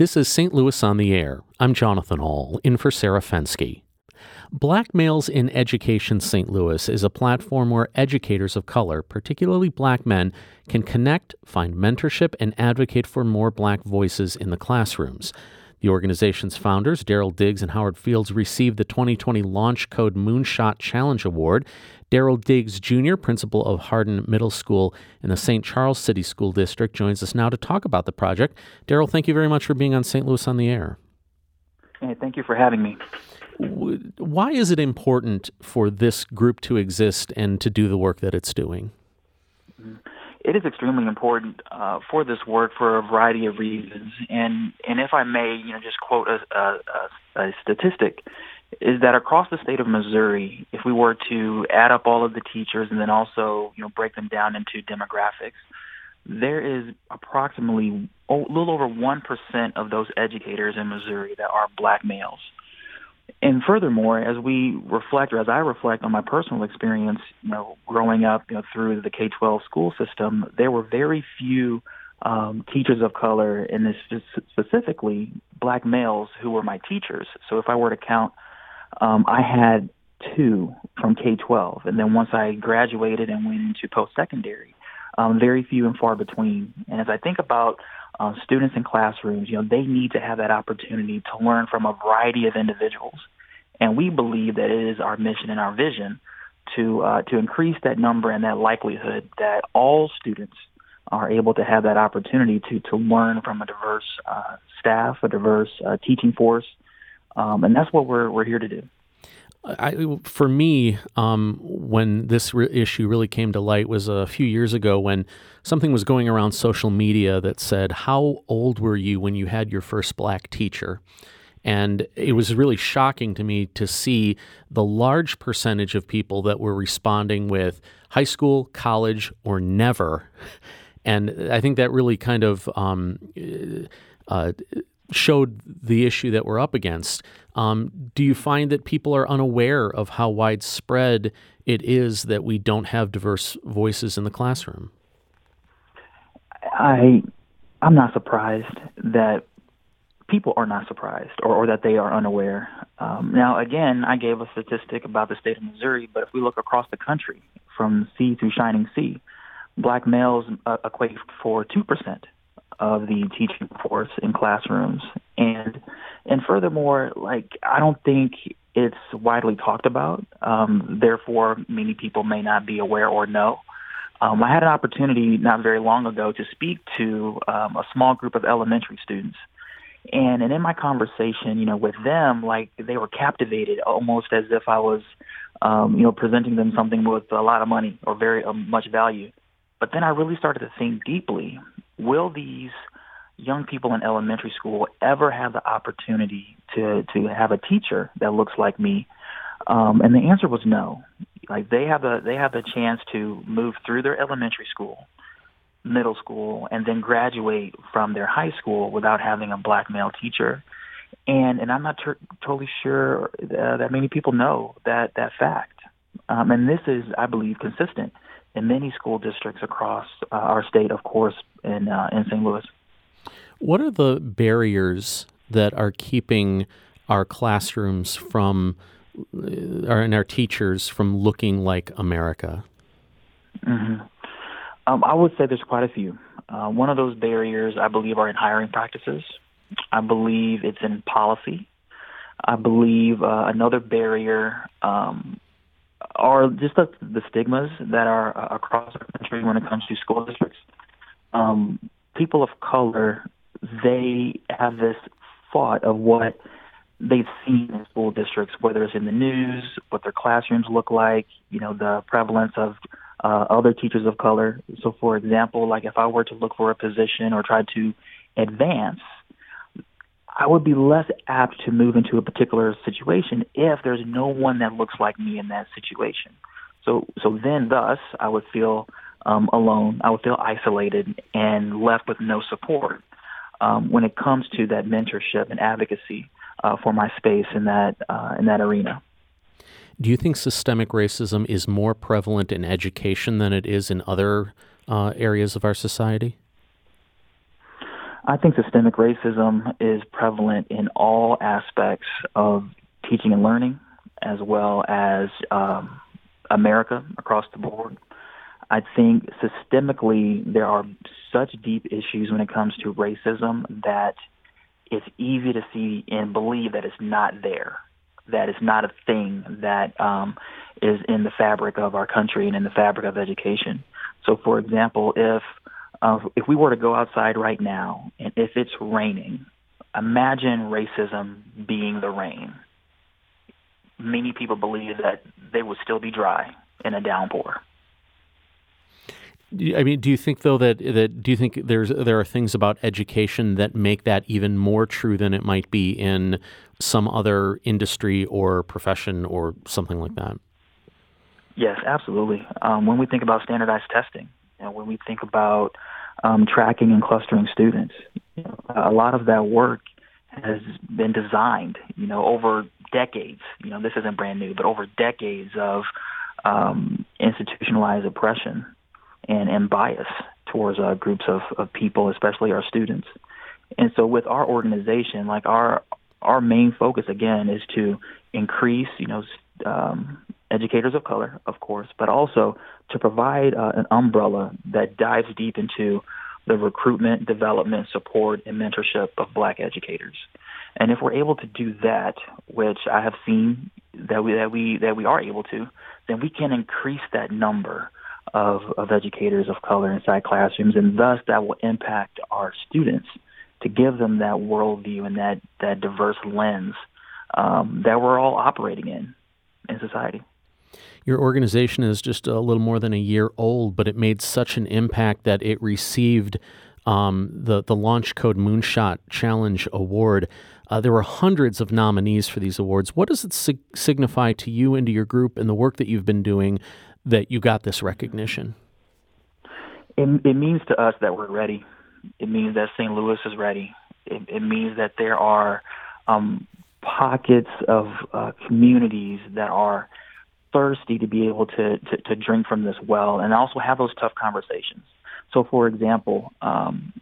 This is St. Louis on the Air. I'm Jonathan Hall, in for Sarah Fenske. Black Males in Education St. Louis is a platform where educators of color, particularly black men, can connect, find mentorship, and advocate for more black voices in the classrooms. The organization's founders, Daryl Diggs and Howard Fields, received the 2020 Launch Code Moonshot Challenge Award. Daryl Diggs Jr., principal of Hardin Middle School in the St. Charles City School District, joins us now to talk about the project. Daryl, thank you very much for being on St. Louis on the Air. Hey, thank you for having me. Why is it important for this group to exist and to do the work that it's doing? Mm-hmm it is extremely important uh, for this work for a variety of reasons. And and if I may, you know, just quote a, a, a statistic, is that across the state of Missouri, if we were to add up all of the teachers and then also you know break them down into demographics, there is approximately a little over one percent of those educators in Missouri that are black males. And furthermore, as we reflect, or as I reflect on my personal experience, you know, growing up you know, through the K-12 school system, there were very few um, teachers of color, and this specifically black males who were my teachers. So if I were to count, um, I had two from K-12, and then once I graduated and went into post-secondary, um, very few and far between. And as I think about uh, students in classrooms, you know, they need to have that opportunity to learn from a variety of individuals. And we believe that it is our mission and our vision to uh, to increase that number and that likelihood that all students are able to have that opportunity to to learn from a diverse uh, staff, a diverse uh, teaching force, um, and that's what we're we're here to do. I, for me, um, when this re- issue really came to light was a few years ago when something was going around social media that said, How old were you when you had your first black teacher? And it was really shocking to me to see the large percentage of people that were responding with high school, college, or never. And I think that really kind of um, uh, showed the issue that we're up against. Um, do you find that people are unaware of how widespread it is that we don't have diverse voices in the classroom? I I'm not surprised that people are not surprised or, or that they are unaware. Um, now, again, I gave a statistic about the state of Missouri, but if we look across the country from sea through shining sea, black males uh, equate for two percent of the teaching force in classrooms. And and furthermore, like I don't think it's widely talked about. Um, therefore, many people may not be aware or know. Um, I had an opportunity not very long ago to speak to um, a small group of elementary students. And, and in my conversation, you know, with them, like they were captivated almost as if I was, um, you know, presenting them something with a lot of money or very um, much value. But then I really started to think deeply will these young people in elementary school ever have the opportunity to to have a teacher that looks like me? Um, and the answer was no. Like they have a they have a chance to move through their elementary school, middle school, and then graduate from their high school without having a black male teacher. And and I'm not ter- totally sure uh, that many people know that that fact. Um, and this is, I believe, consistent in many school districts across uh, our state, of course, in uh, in St. Louis. What are the barriers that are keeping our classrooms from, uh, and our teachers from looking like America? Mm-hmm. Um, I would say there's quite a few. Uh, one of those barriers, I believe, are in hiring practices. I believe it's in policy. I believe uh, another barrier um, are just the, the stigmas that are uh, across the country when it comes to school districts. Um, people of color, they have this thought of what they've seen in school districts, whether it's in the news, what their classrooms look like, you know, the prevalence of uh, other teachers of color. So, for example, like if I were to look for a position or try to advance, I would be less apt to move into a particular situation if there's no one that looks like me in that situation. So, so then, thus, I would feel um, alone. I would feel isolated and left with no support um, when it comes to that mentorship and advocacy uh, for my space in that uh, in that arena. Do you think systemic racism is more prevalent in education than it is in other uh, areas of our society? I think systemic racism is prevalent in all aspects of teaching and learning, as well as um, America across the board. I think systemically there are such deep issues when it comes to racism that it's easy to see and believe that it's not there, that it's not a thing that um, is in the fabric of our country and in the fabric of education. So, for example, if uh, if we were to go outside right now and if it's raining, imagine racism being the rain. Many people believe that they would still be dry in a downpour. I mean, do you think though that that do you think there's there are things about education that make that even more true than it might be in some other industry or profession or something like that? Yes, absolutely. Um, when we think about standardized testing, you know, when we think about um, tracking and clustering students, you know, a lot of that work has been designed, you know, over decades. You know, this isn't brand new, but over decades of um, institutionalized oppression and, and bias towards uh, groups of, of people, especially our students. And so with our organization, like our our main focus again is to increase, you know, um, educators of color, of course, but also to provide uh, an umbrella that dives deep into the recruitment, development, support, and mentorship of black educators. And if we're able to do that, which I have seen that we that we that we are able to, then we can increase that number of, of educators of color inside classrooms, and thus that will impact our students to give them that worldview and that, that diverse lens um, that we're all operating in in society. Your organization is just a little more than a year old, but it made such an impact that it received um, the the Launch Code Moonshot Challenge Award. Uh, there were hundreds of nominees for these awards. What does it sig- signify to you and to your group and the work that you've been doing that you got this recognition? It, it means to us that we're ready. It means that St. Louis is ready. It, it means that there are um, pockets of uh, communities that are thirsty to be able to, to, to drink from this well and also have those tough conversations. So, for example, um,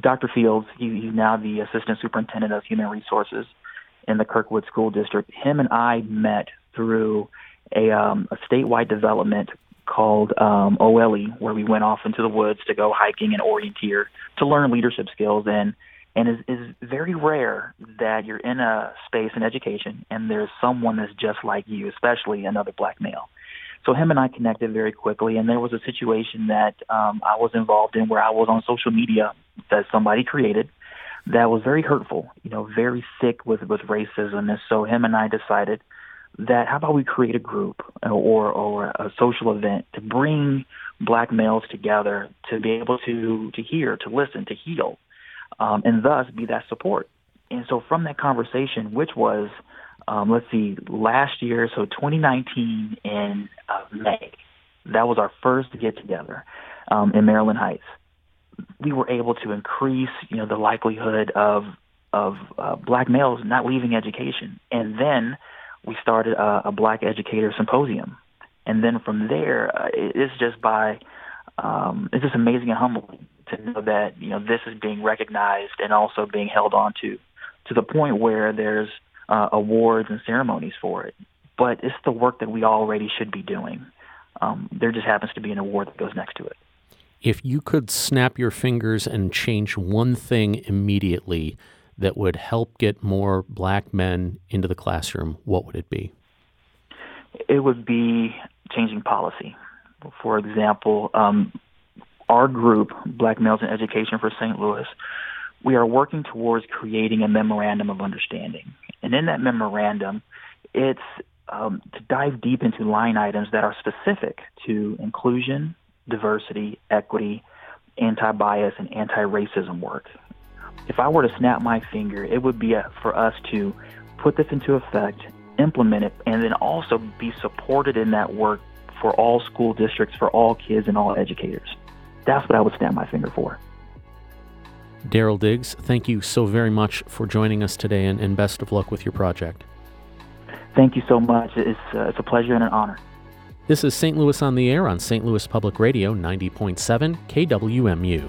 Dr. Fields, he, he's now the assistant superintendent of human resources in the Kirkwood School District. Him and I met through a, um, a statewide development called um, OLE, where we went off into the woods to go hiking and orienteer to learn leadership skills. And and is is very rare that you're in a space in education and there's someone that's just like you, especially another black male. So him and I connected very quickly, and there was a situation that um, I was involved in where I was on social media that somebody created that was very hurtful, you know, very sick with with racism. And so him and I decided that how about we create a group or or a social event to bring black males together to be able to to hear, to listen, to heal, um, and thus be that support. And so from that conversation, which was um, let's see, last year, so 2019 in uh, May, that was our first get together um, in Maryland Heights. We were able to increase, you know, the likelihood of of uh, black males not leaving education, and then we started a, a Black Educator Symposium, and then from there, uh, it's just by um, it's just amazing and humbling to know that you know this is being recognized and also being held on to to the point where there's uh, awards and ceremonies for it. But it's the work that we already should be doing. Um, there just happens to be an award that goes next to it. If you could snap your fingers and change one thing immediately that would help get more black men into the classroom, what would it be? It would be changing policy. For example, um, our group, Black Males in Education for St. Louis, we are working towards creating a memorandum of understanding. And in that memorandum, it's um, to dive deep into line items that are specific to inclusion, diversity, equity, anti bias, and anti racism work if I were to snap my finger, it would be a, for us to put this into effect, implement it, and then also be supported in that work for all school districts, for all kids, and all educators. That's what I would snap my finger for. Daryl Diggs, thank you so very much for joining us today, and, and best of luck with your project. Thank you so much. It's, uh, it's a pleasure and an honor. This is St. Louis on the Air on St. Louis Public Radio 90.7 KWMU.